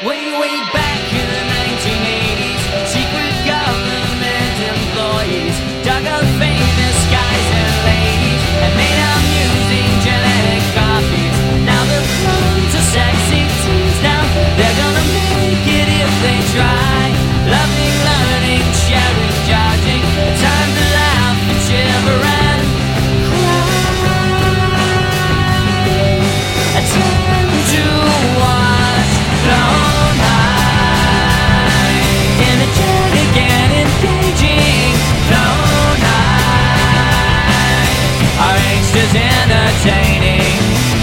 Way, way back in the 1980s, secret government employees dug out fame.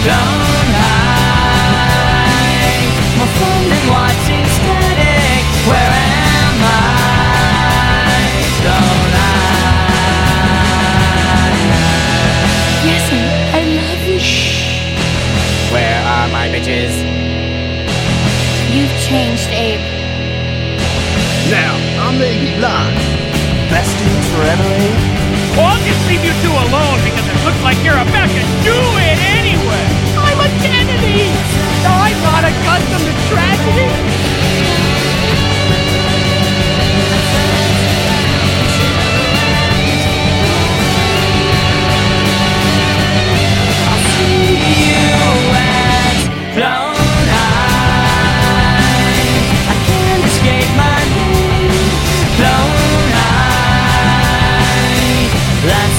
More fun than watching static Where am I? Don't I? Yes, I love you Where are my bitches? You've changed, Abe Now, I may be blind Best dudes forever, Abe? Well, I'll just leave you two alone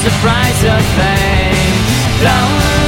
surprise of thing. Flowers